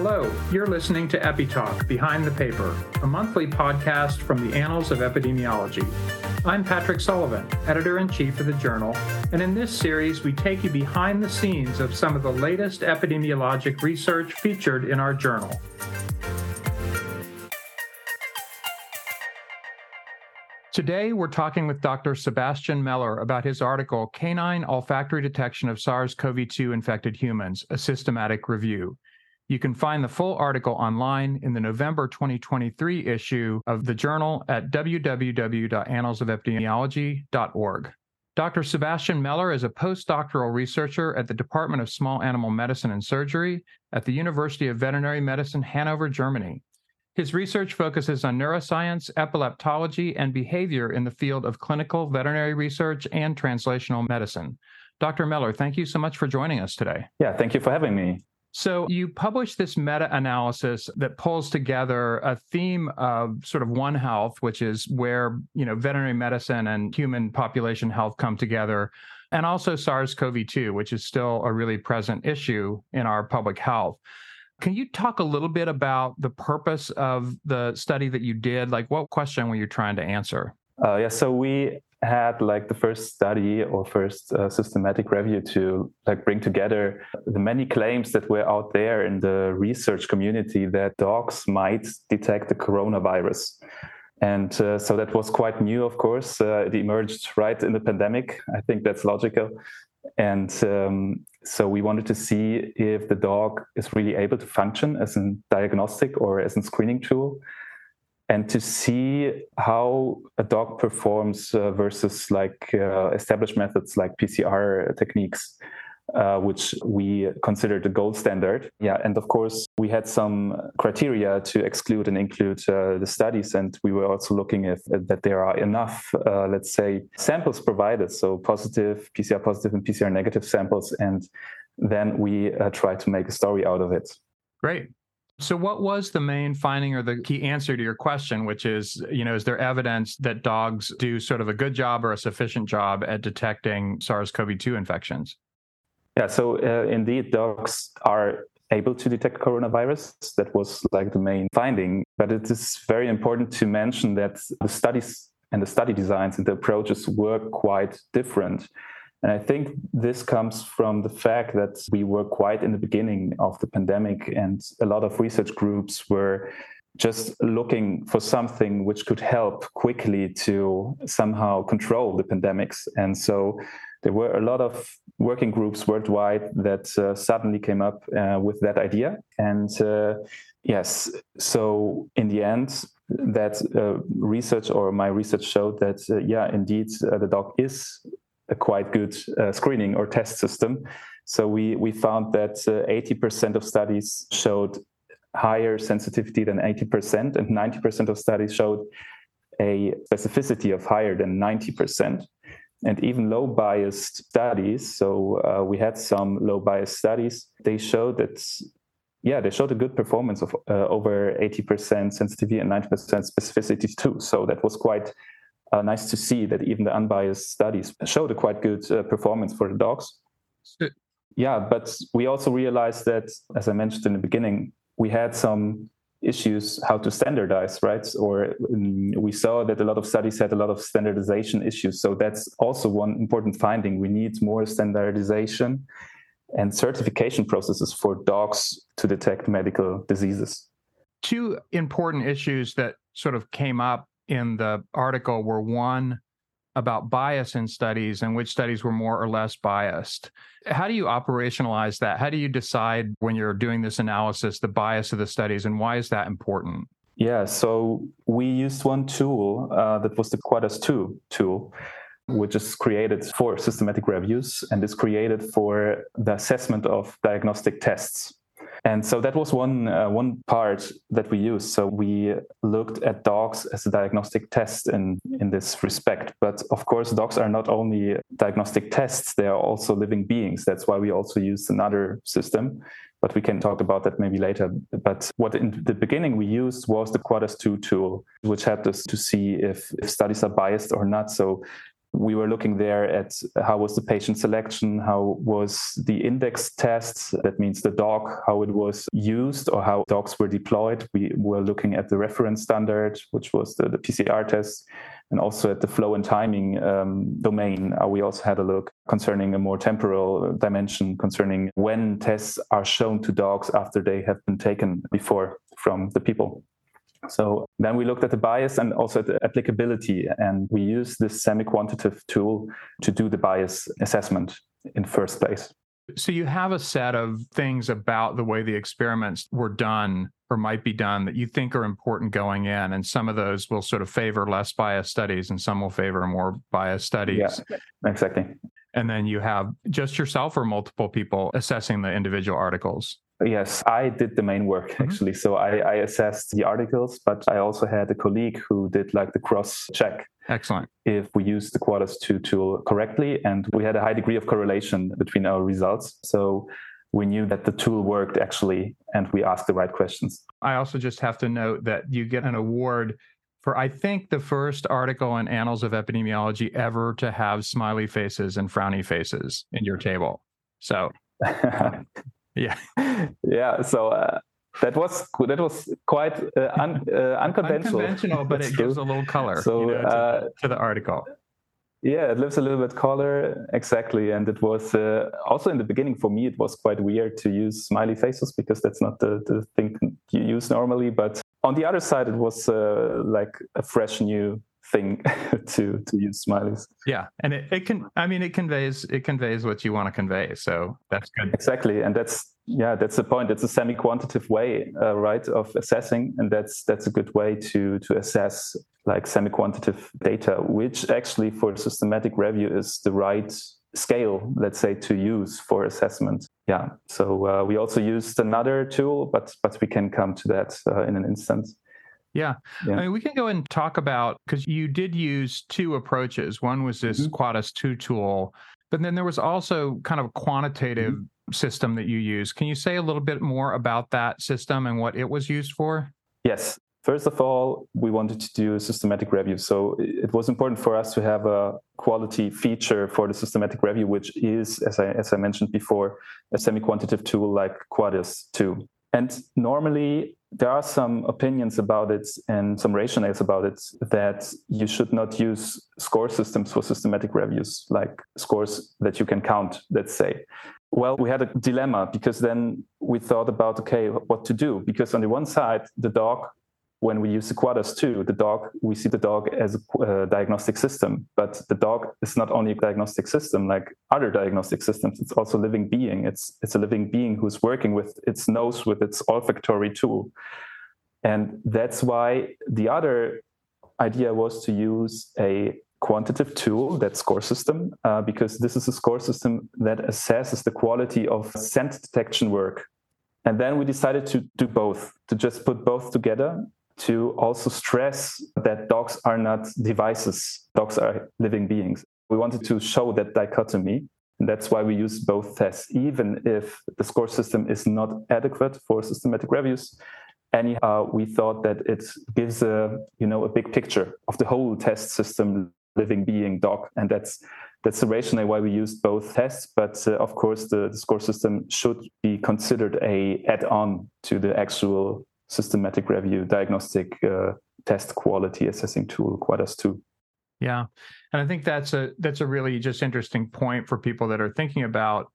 Hello, you're listening to EpiTalk Behind the Paper, a monthly podcast from the Annals of Epidemiology. I'm Patrick Sullivan, editor in chief of the journal, and in this series, we take you behind the scenes of some of the latest epidemiologic research featured in our journal. Today, we're talking with Dr. Sebastian Meller about his article, Canine Olfactory Detection of SARS CoV 2 Infected Humans, a Systematic Review. You can find the full article online in the November 2023 issue of the journal at www.annalsofepidemiology.org. Dr. Sebastian Meller is a postdoctoral researcher at the Department of Small Animal Medicine and Surgery at the University of Veterinary Medicine, Hanover, Germany. His research focuses on neuroscience, epileptology, and behavior in the field of clinical veterinary research and translational medicine. Dr. Meller, thank you so much for joining us today. Yeah, thank you for having me. So you published this meta-analysis that pulls together a theme of sort of One Health, which is where you know veterinary medicine and human population health come together, and also SARS-CoV-2, which is still a really present issue in our public health. Can you talk a little bit about the purpose of the study that you did? Like, what question were you trying to answer? Uh, yeah, so we had like the first study or first uh, systematic review to like bring together the many claims that were out there in the research community that dogs might detect the coronavirus. And uh, so that was quite new of course. Uh, it emerged right in the pandemic. I think that's logical. And um, so we wanted to see if the dog is really able to function as a diagnostic or as a screening tool and to see how a dog performs uh, versus like uh, established methods like PCR techniques, uh, which we consider the gold standard. Yeah, and of course we had some criteria to exclude and include uh, the studies, and we were also looking if that there are enough, uh, let's say, samples provided, so positive, PCR positive, and PCR negative samples, and then we uh, try to make a story out of it. Great. So, what was the main finding or the key answer to your question, which is, you know, is there evidence that dogs do sort of a good job or a sufficient job at detecting SARS CoV 2 infections? Yeah, so uh, indeed, dogs are able to detect coronavirus. That was like the main finding. But it is very important to mention that the studies and the study designs and the approaches were quite different. And I think this comes from the fact that we were quite in the beginning of the pandemic, and a lot of research groups were just looking for something which could help quickly to somehow control the pandemics. And so there were a lot of working groups worldwide that uh, suddenly came up uh, with that idea. And uh, yes, so in the end, that uh, research or my research showed that, uh, yeah, indeed, uh, the dog is a quite good uh, screening or test system. So we, we found that uh, 80% of studies showed higher sensitivity than 80%, and 90% of studies showed a specificity of higher than 90%. And even low biased studies, so uh, we had some low biased studies, they showed that, yeah, they showed a good performance of uh, over 80% sensitivity and 90% specificity too. So that was quite uh, nice to see that even the unbiased studies showed a quite good uh, performance for the dogs. Yeah, but we also realized that, as I mentioned in the beginning, we had some issues how to standardize, right? Or um, we saw that a lot of studies had a lot of standardization issues. So that's also one important finding. We need more standardization and certification processes for dogs to detect medical diseases. Two important issues that sort of came up in the article were one about bias in studies and which studies were more or less biased. How do you operationalize that? How do you decide when you're doing this analysis the bias of the studies and why is that important? Yeah, so we used one tool uh, that was the Quadas 2 tool, which is created for systematic reviews and is created for the assessment of diagnostic tests. And so that was one uh, one part that we used. So we looked at dogs as a diagnostic test in in this respect. But of course, dogs are not only diagnostic tests; they are also living beings. That's why we also used another system. But we can talk about that maybe later. But what in the beginning we used was the Quadas 2 tool, which helped us to see if, if studies are biased or not. So we were looking there at how was the patient selection, how was the index test, that means the dog, how it was used or how dogs were deployed. We were looking at the reference standard, which was the, the PCR test, and also at the flow and timing um, domain. Uh, we also had a look concerning a more temporal dimension concerning when tests are shown to dogs after they have been taken before from the people. So then we looked at the bias and also at the applicability, and we used this semi-quantitative tool to do the bias assessment in first place. So you have a set of things about the way the experiments were done or might be done that you think are important going in, and some of those will sort of favor less biased studies, and some will favor more biased studies. Yeah, exactly. And then you have just yourself or multiple people assessing the individual articles. Yes, I did the main work mm-hmm. actually. So I, I, assessed the articles, but I also had a colleague who did like the cross check. Excellent. If we used the Quadas 2 tool correctly, and we had a high degree of correlation between our results. So we knew that the tool worked actually, and we asked the right questions. I also just have to note that you get an award for, I think, the first article in Annals of Epidemiology ever to have smiley faces and frowny faces in your table. So Yeah, yeah. So uh, that was that was quite uh, un, uh, unconventional. Unconventional, but it gives a little color so, you know, to, uh, to, the article. Yeah, it lives a little bit color exactly, and it was uh, also in the beginning for me. It was quite weird to use smiley faces because that's not the, the thing you use normally. But on the other side, it was uh, like a fresh new thing to to use smileys. Yeah and it, it can i mean it conveys it conveys what you want to convey so that's good. Exactly and that's yeah that's the point. It's a semi-quantitative way uh, right of assessing and that's that's a good way to to assess like semi-quantitative data which actually for systematic review is the right scale let's say to use for assessment. Yeah so uh, we also used another tool but but we can come to that uh, in an instant yeah. yeah. I mean, we can go and talk about because you did use two approaches. One was this mm-hmm. Quadas 2 tool, but then there was also kind of a quantitative mm-hmm. system that you use. Can you say a little bit more about that system and what it was used for? Yes. First of all, we wanted to do a systematic review. So it was important for us to have a quality feature for the systematic review, which is, as I, as I mentioned before, a semi quantitative tool like Quadas 2. And normally, there are some opinions about it and some rationales about it that you should not use score systems for systematic reviews, like scores that you can count, let's say. Well, we had a dilemma because then we thought about, okay, what to do? Because on the one side, the dog when we use the Quadas 2, the dog, we see the dog as a uh, diagnostic system, but the dog is not only a diagnostic system like other diagnostic systems. It's also a living being. It's it's a living being who's working with its nose, with its olfactory tool, and that's why the other idea was to use a quantitative tool, that score system, uh, because this is a score system that assesses the quality of scent detection work. And then we decided to do both, to just put both together to also stress that dogs are not devices, dogs are living beings. We wanted to show that dichotomy. And that's why we use both tests, even if the score system is not adequate for systematic reviews. Anyhow, we thought that it gives a you know a big picture of the whole test system, living being dog, and that's that's the rationale why we used both tests. But uh, of course, the, the, score system should be considered a add-on to the actual systematic review diagnostic uh, test quality assessing tool Quadas 2 yeah and i think that's a that's a really just interesting point for people that are thinking about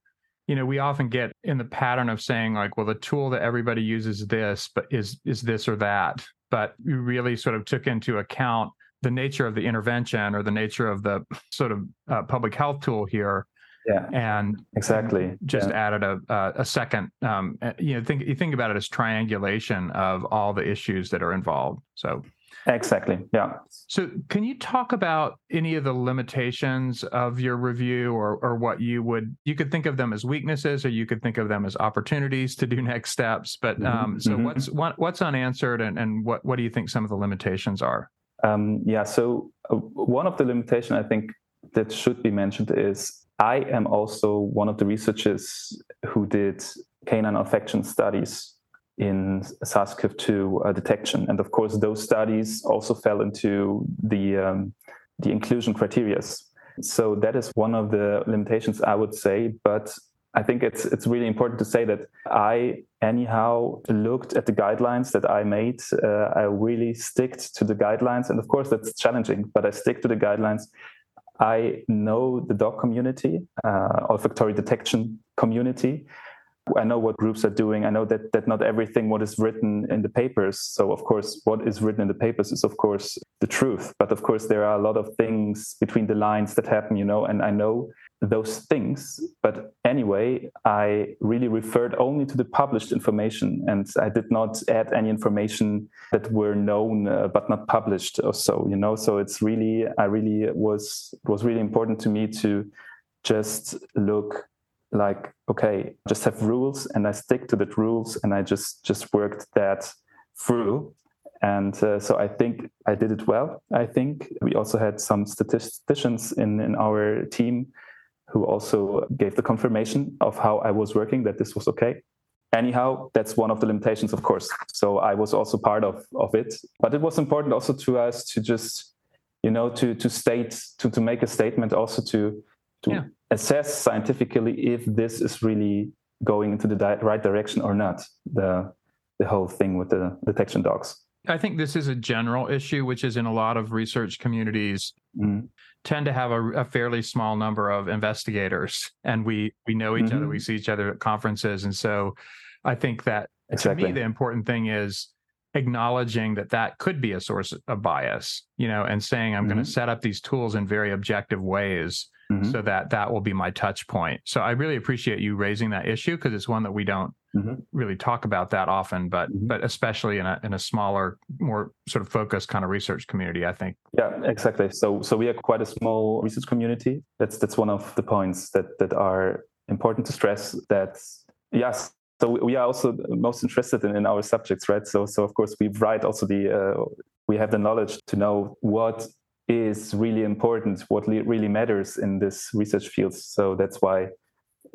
you know we often get in the pattern of saying like well the tool that everybody uses this but is is this or that but we really sort of took into account the nature of the intervention or the nature of the sort of uh, public health tool here yeah and exactly just yeah. added a a second um, you know think you think about it as triangulation of all the issues that are involved so exactly yeah so can you talk about any of the limitations of your review or or what you would you could think of them as weaknesses or you could think of them as opportunities to do next steps but mm-hmm. um, so mm-hmm. what's what, what's unanswered and, and what what do you think some of the limitations are um, yeah so uh, one of the limitations i think that should be mentioned is I am also one of the researchers who did canine olfaction studies in SARS-CoV-2 uh, detection, and of course, those studies also fell into the um, the inclusion criteria. So that is one of the limitations I would say. But I think it's it's really important to say that I anyhow looked at the guidelines that I made. Uh, I really sticked to the guidelines, and of course that's challenging, but I stick to the guidelines. I know the dog community, uh, olfactory detection community. I know what groups are doing. I know that that not everything what is written in the papers. So of course, what is written in the papers is of course the truth. But of course, there are a lot of things between the lines that happen, you know. And I know those things. But anyway, I really referred only to the published information, and I did not add any information that were known uh, but not published or so. You know, so it's really, I really was was really important to me to just look like okay just have rules and i stick to the rules and i just just worked that through and uh, so i think i did it well i think we also had some statisticians in in our team who also gave the confirmation of how I was working that this was okay. Anyhow, that's one of the limitations, of course. So I was also part of, of it. But it was important also to us to just, you know, to to state, to, to make a statement also to to yeah. assess scientifically if this is really going into the di- right direction or not, the the whole thing with the detection dogs. I think this is a general issue, which is in a lot of research communities. Mm tend to have a, a, fairly small number of investigators and we we know each mm-hmm. other we see each other at conferences and so i think that exactly. to me the important thing is acknowledging that that could be a source of bias you know and saying i'm mm-hmm. going to set up these tools in very objective ways mm-hmm. so that that will be my touch point so i really appreciate you raising that issue because it's one that we don't mm-hmm. really talk about that often, but mm-hmm. but especially in a in a smaller, more sort of focused kind of research community, I think. Yeah, exactly. So so we are quite a small research community. That's that's one of the points that that are important to stress. That yes. So we are also most interested in, in our subjects, right? So, so of course we write also the uh, we have the knowledge to know what is really important, what really matters in this research field. So that's why,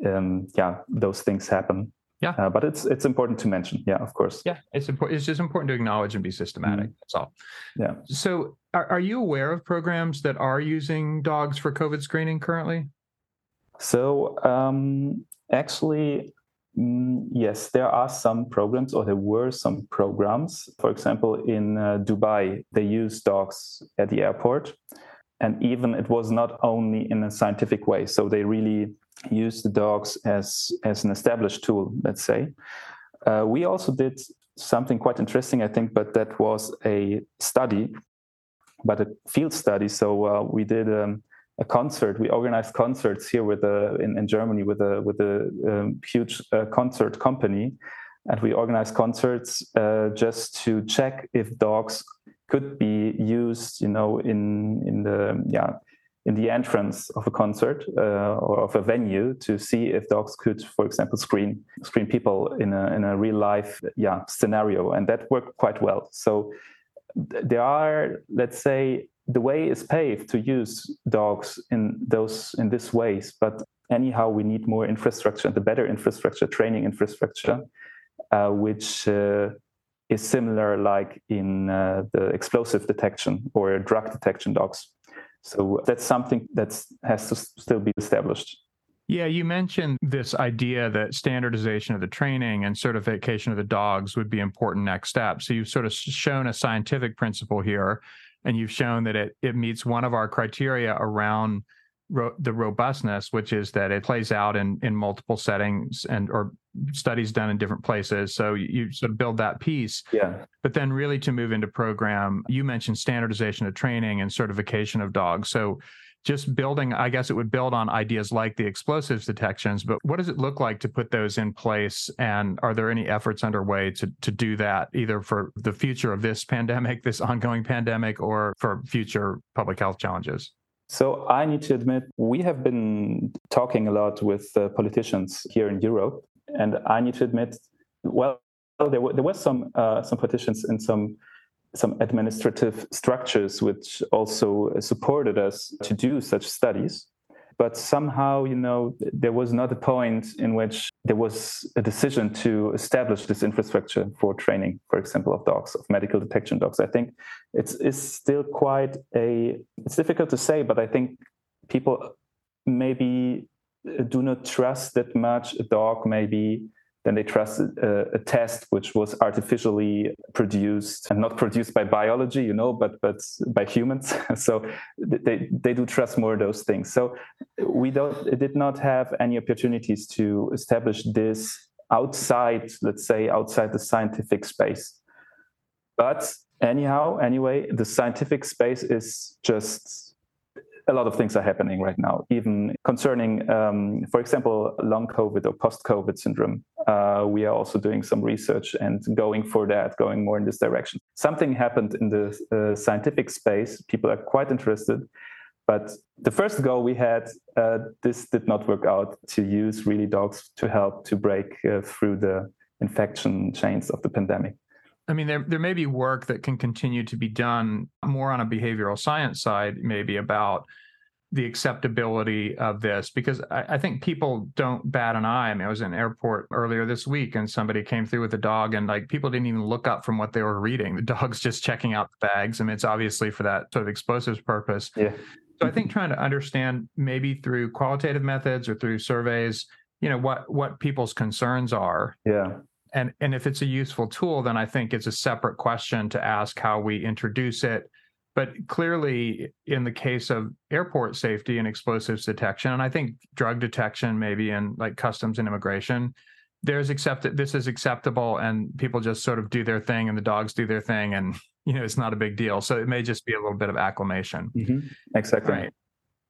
um, yeah, those things happen. Yeah, uh, but it's it's important to mention. Yeah, of course. Yeah, it's important. It's just important to acknowledge and be systematic. Mm-hmm. That's all. Yeah. So, are, are you aware of programs that are using dogs for COVID screening currently? So, um, actually, mm, yes, there are some programs, or there were some programs. For example, in uh, Dubai, they use dogs at the airport, and even it was not only in a scientific way. So they really use the dogs as as an established tool let's say uh, we also did something quite interesting i think but that was a study but a field study so uh, we did um, a concert. We organized concerts here with a, in, in germany with a with a um, huge uh, concert company. And we organized concerts uh, just to check if dogs could be used you know in in the yeah in the entrance of a concert uh, or of a venue to see if dogs could, for example, screen screen people in a in a real life yeah scenario, and that worked quite well. So there are, let's say, the way is paved to use dogs in those in this ways, but anyhow, we need more infrastructure and the better infrastructure, training infrastructure, uh, which. Uh, is similar like in uh, the explosive detection or drug detection dogs so that's something that has to still be established. Yeah, you mentioned this idea that standardization of the training and certification of the dogs would be important next steps. So you've sort of shown a scientific principle here, and you've shown that it it meets one of our criteria around ro- the robustness, which is that it plays out in in multiple settings and or studies done in different places. So you sort of build that piece. Yeah. But then really to move into program, you mentioned standardization of training and certification of dogs. So just building, I guess it would build on ideas like the explosives detections, but what does it look like to put those in place? And are there any efforts underway to, to do that, either for the future of this pandemic, this ongoing pandemic, or for future public health challenges? So I need to admit, we have been talking a lot with uh, politicians here in Europe and I need to admit, well, there were there were some uh, some petitions in some some administrative structures which also supported us to do such studies. But somehow, you know, there was not a point in which there was a decision to establish this infrastructure for training, for example, of dogs, of medical detection dogs. I think it's, it's still quite a, it's difficult to say, but I think people maybe do not trust that much a dog maybe then they trust a, a, test which was artificially produced and not produced by biology you know but but by humans. So they they do trust more those things. So we don't did not have any opportunities to establish this outside let's say outside the scientific space. But anyhow anyway the scientific space is just a lot of things are happening right now, even concerning, um, for example, long COVID or post COVID syndrome. Uh, we are also doing some research and going for that, going more in this direction. Something happened in the uh, scientific space. People are quite interested. But the first goal we had, uh, this did not work out to use really dogs to help to break uh, through the infection chains of the pandemic. I mean, there there may be work that can continue to be done more on a behavioral science side, maybe about the acceptability of this, because I, I, think people don't bat an eye. I mean, I was in an airport earlier this week, and somebody came through with a dog, and like people didn't even look up from what they were reading. The dog's just checking out the bags. I mean, it's obviously for that sort of explosives purpose. Yeah. So I think trying to understand maybe through qualitative methods or through surveys, you know, what what people's concerns are. Yeah and and if it's a useful tool then i think it's a separate question to ask how we introduce it. But clearly in the case of airport safety and explosives detection and i think drug detection maybe in like customs and immigration there's accepted this is acceptable and people just sort of do their thing and the dogs do their thing and you know it's not a big deal. So it may just be a little bit of acclimation. Mm-hmm. exactly. Right.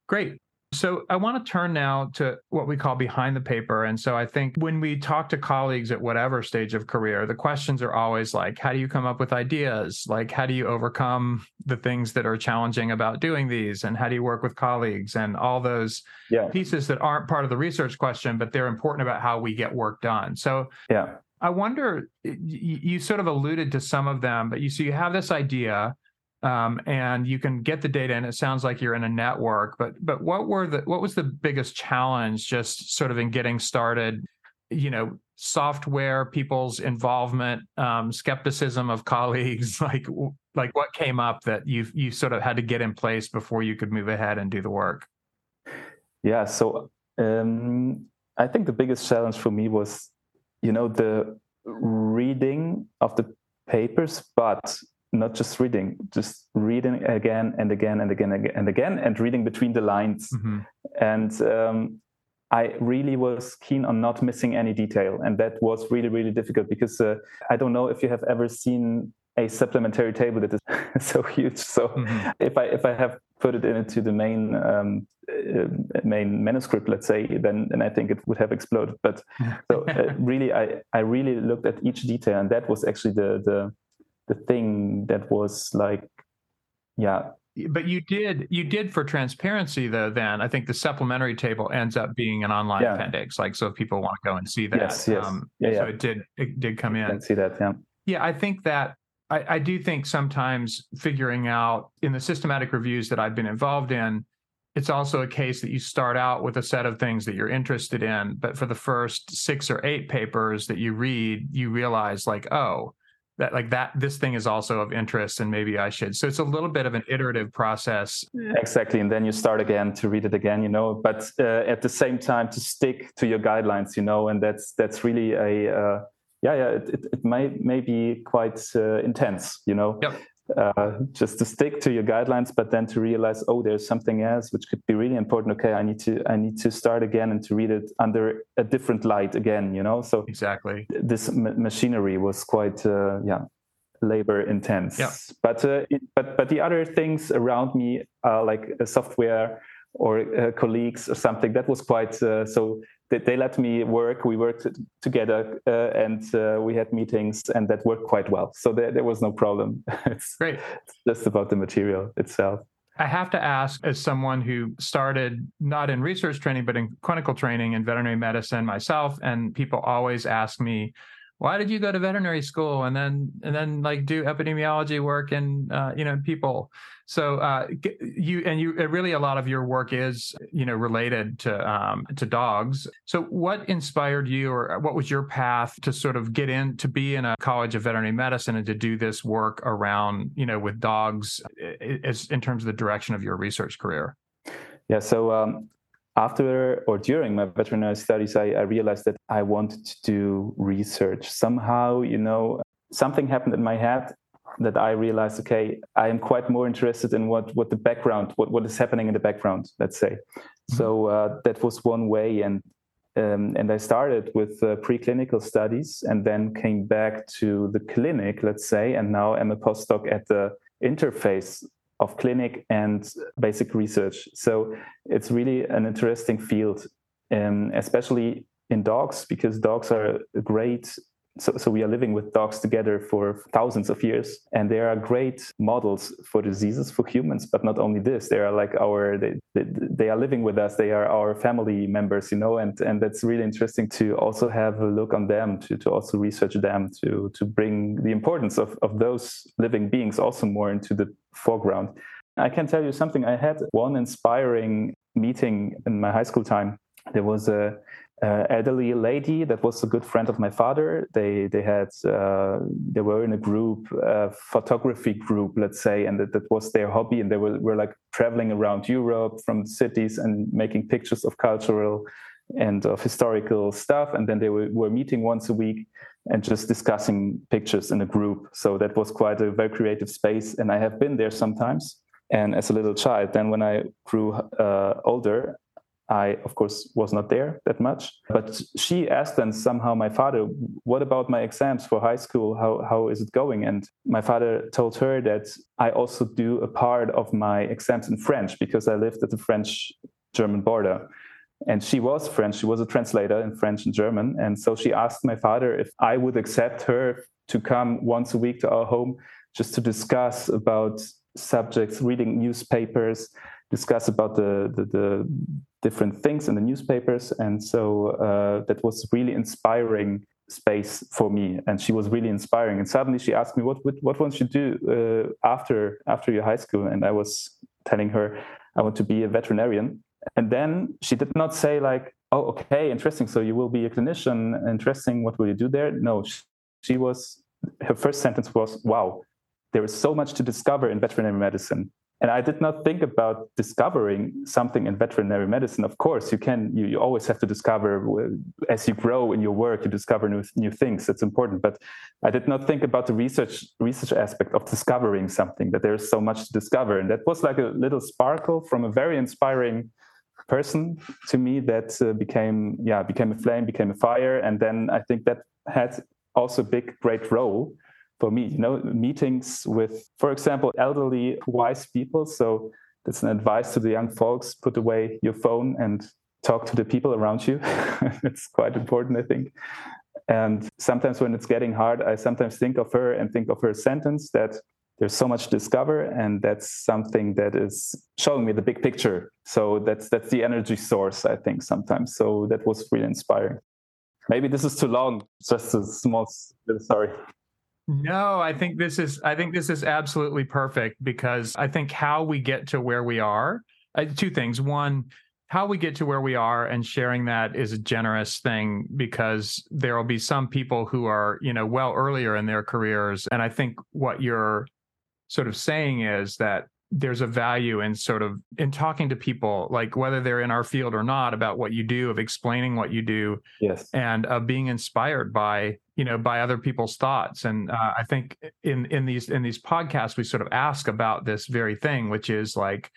Great so I want to turn now to what we call behind the paper. And so I think when we talk to colleagues at whatever stage of career, the questions are always like, how do you come up with ideas? Like, how do you overcome the things that are challenging about doing these? And how do you work with colleagues and all those yeah. pieces that aren't part of the research question, but they're important about how we get work done. So yeah. I wonder, you sort of alluded to some of them, but you so you have this idea um, and you can get the data and it sounds like you're in a network but but what were the what was the biggest challenge just sort of in getting started? You know software people's involvement um, skepticism of colleagues like like what came up that you you sort of had to get in place before you could move ahead and do the work? Yeah so um, i think the biggest challenge for me was you know the reading of the papers but not just reading, just reading again and again and again and again and reading between the lines. Mm-hmm. And um, I really was keen on not missing any detail. And that was really, really difficult because uh, I don't know if you have ever seen a supplementary table that is so huge. So mm-hmm. if I if I have put it into the main um, uh, main manuscript, let's say, then then I think it would have exploded. But so uh, really, I I really looked at each detail, and that was actually the the the thing that was like yeah. But you did you did for transparency though then. I think the supplementary table ends up being an online yeah. appendix like so if people want to go and see that yes, yes. Um, yeah, so it did it did come in. See that yeah. Yeah i think that I, I do think sometimes figuring out in the systematic reviews that i've been involved in it's also a case that you start out with a set of things that you're interested in but for the first six or eight papers that you read you realize like oh that like that this thing is also of interest and maybe I should. So it's a little bit of an iterative process. Exactly, and then you start again to read it again, you know. But uh, at the same time, to stick to your guidelines, you know, and that's that's really a uh, yeah yeah it, it, it may may be quite uh, intense, you know. Yep uh, just to stick to your guidelines but then to realize oh there's something else which could be really important. Okay i need to i need to start again and to read it under a different light again you know? So exactly. this machinery was quite uh, yeah labor intense. Yeah. but uh, it, but but the other things around me uh, like software or uh, colleagues or something that was quite uh, so they, they, let me work. We worked together uh, and uh, we had meetings and that worked quite well. So there, there was no problem. It's great. it's just about the material itself. I have to ask, as someone who started not in research training, but in clinical training in veterinary medicine myself, and people always ask me, why did you go to veterinary school? And then and then like do epidemiology work and uh, you know people. So uh, you and you really a lot of your work is you know related to um, to dogs. So what inspired you or what was your path to sort of get in to be in a college of veterinary medicine and to do this work around you know with dogs as in terms of the direction of your research career? Yeah, so um, after or during my veterinary studies, I, I, realized that I wanted to do research. Somehow, you know, something happened in my head that I realized, okay, I am quite more interested in what what the background, what what is happening in the background, let's say. Mm-hmm. So uh, that was one way, and um, and I started with uh, preclinical studies, and then came back to the clinic, let's say, and now I'm a postdoc at the interface of clinic and basic research. So it's really an interesting field, um, especially in dogs, because dogs are a great so, so we are living with dogs together for thousands of years and they are great models for diseases for humans but not only this they are like our they, they, they, are living with us they are our family members you know and and that's really interesting to also have a look on them to, to also research them to to bring the importance of, of those living beings also more into the foreground. I can tell you something i had one inspiring meeting in my high school time. There was a uh, elderly lady that was a good friend of my father. They they had uh, they were in a group, a photography group, let's say, and that, that was their hobby. And they were, were like traveling around Europe from cities and making pictures of cultural and of historical stuff. And then they were, were meeting once a week and just discussing pictures in a group. So that was quite a very creative space. And I have been there sometimes. And as a little child, then when I grew uh, older, I, of course, was not there that much. But she asked then somehow my father, What about my exams for high school? How, how is it going? And my father told her that I also do a part of my exams in French because I lived at the French German border. And she was French, she was a translator in French and German. And so she asked my father if I would accept her to come once a week to our home just to discuss about subjects, reading newspapers, discuss about the, the, the different things in the newspapers. And so uh, that was really inspiring space for me. And she was really inspiring. And suddenly she asked me, what, what, what wants you do uh, after, after your high school? And I was telling her, I want to be a veterinarian. And then she did not say like, oh, okay, interesting. So you will be a clinician. Interesting. What will you do there? No, she, she was, her first sentence was, wow, there is so much to discover in veterinary medicine and i did not think about discovering something in veterinary medicine. Of course you can you, you always have to discover as you grow in your work you discover new, new things. That's important. But i did not think about the research research aspect of discovering something that there's so much to discover. And that was like a little sparkle from a very inspiring person to me that uh, became yeah became a flame became a fire. And then i think that had also a big great role for me, you know, meetings with, for example, elderly wise people. So that's an advice to the young folks: put away your phone and talk to the people around you. it's quite important, I think. And sometimes when it's getting hard, I sometimes think of her and think of her sentence that there's so much to discover, and that's something that is showing me the big picture. So that's that's the energy source, I think, sometimes. So that was really inspiring. Maybe this is too long. Just a small story. No, I think this is I think this is absolutely perfect because I think how we get to where we are, uh, two things. One, how we get to where we are and sharing that is a generous thing because there will be some people who are, you know, well earlier in their careers and I think what you're sort of saying is that there's a value in sort of in talking to people like whether they're in our field or not about what you do of explaining what you do yes. and of being inspired by you know by other people's thoughts. And uh, i think in in these in these podcasts we sort of ask about this very thing which is like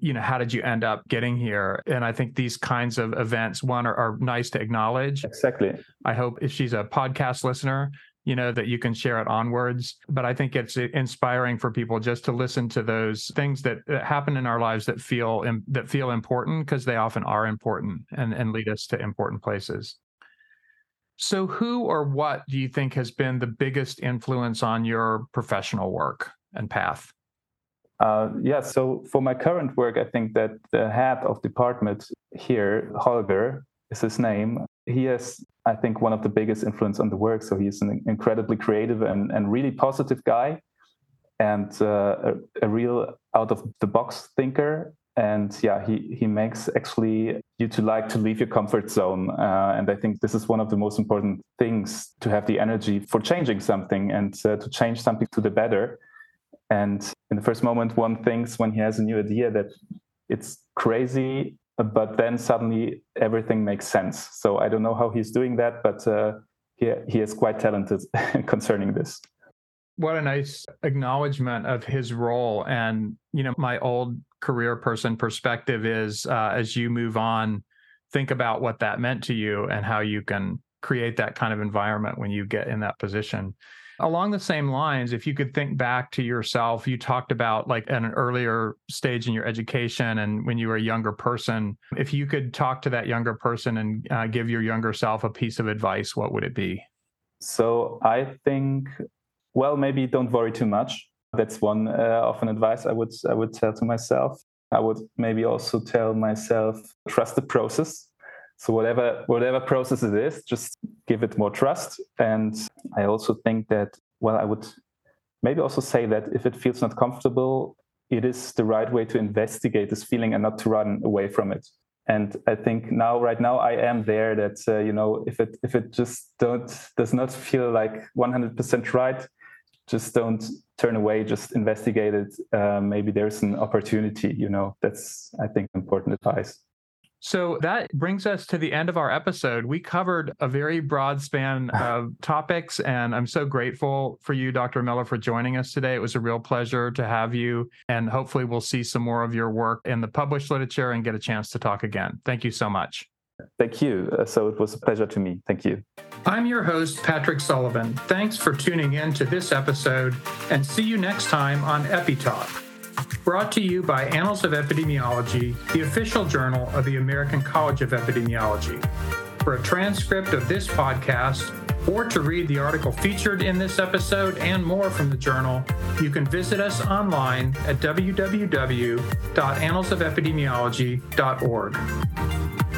you know how did you end up getting here? And i think these kinds of events one are, are nice to acknowledge. Exactly. I hope if she's a podcast listener you know that you can share it onwards. But i think it's inspiring for people just to listen to those things that, happen in our lives that feel that feel important because they often are important and, and lead us to important places. So who or what do you think has been the biggest influence on your professional work and path? Uh, yeah, so for my current work, I think that the head of department here, Holger, is his name. He has, I think, one of the biggest influence on the work. So he's an incredibly creative and, and really positive guy and uh, a, a, real out of the box thinker. And yeah, he, he makes actually you to like to leave your comfort zone. Uh, and I think this is one of the most important things to have the energy for changing something and uh, to change something to the better. And in the first moment, one thinks when he has a new idea that it's crazy, but then suddenly everything makes sense. So I don't know how he's doing that, but uh, he, he is quite talented concerning this. What a nice acknowledgement of his role. And, you know, my old career person perspective is uh, as you move on, think about what that meant to you and how you can create that kind of environment when you get in that position. Along the same lines, if you could think back to yourself, you talked about like an earlier stage in your education and when you were a younger person. If you could talk to that younger person and uh, give your younger self a piece of advice, what would it be? So I think, well, maybe don't worry too much. That's one uh, of an advice I would I would tell to myself. I would maybe also tell myself trust the process so whatever whatever process it is, just give it more trust. And I also think that well, I would maybe also say that if it feels not comfortable, it is the right way to investigate this feeling and not to run away from it. And I think now, right now, I am there. That uh, you know, if it if it just don't does not feel like 100% right, just don't turn away. Just investigate it. Uh, maybe there's an opportunity. You know, that's I think important advice. So that brings us to the end of our episode. We covered a very broad span of topics, and I'm so grateful for you, Dr. Meller, for joining us today. It was a real pleasure to have you, and hopefully, we'll see some more of your work in the published literature and get a chance to talk again. Thank you so much. Thank you. Uh, so it was a pleasure to me. Thank you. I'm your host, Patrick Sullivan. Thanks for tuning in to this episode, and see you next time on EpiTalk. Brought to you by Annals of Epidemiology, the official journal of the American College of Epidemiology. For a transcript of this podcast, or to read the article featured in this episode and more from the journal, you can visit us online at www.annalsofepidemiology.org.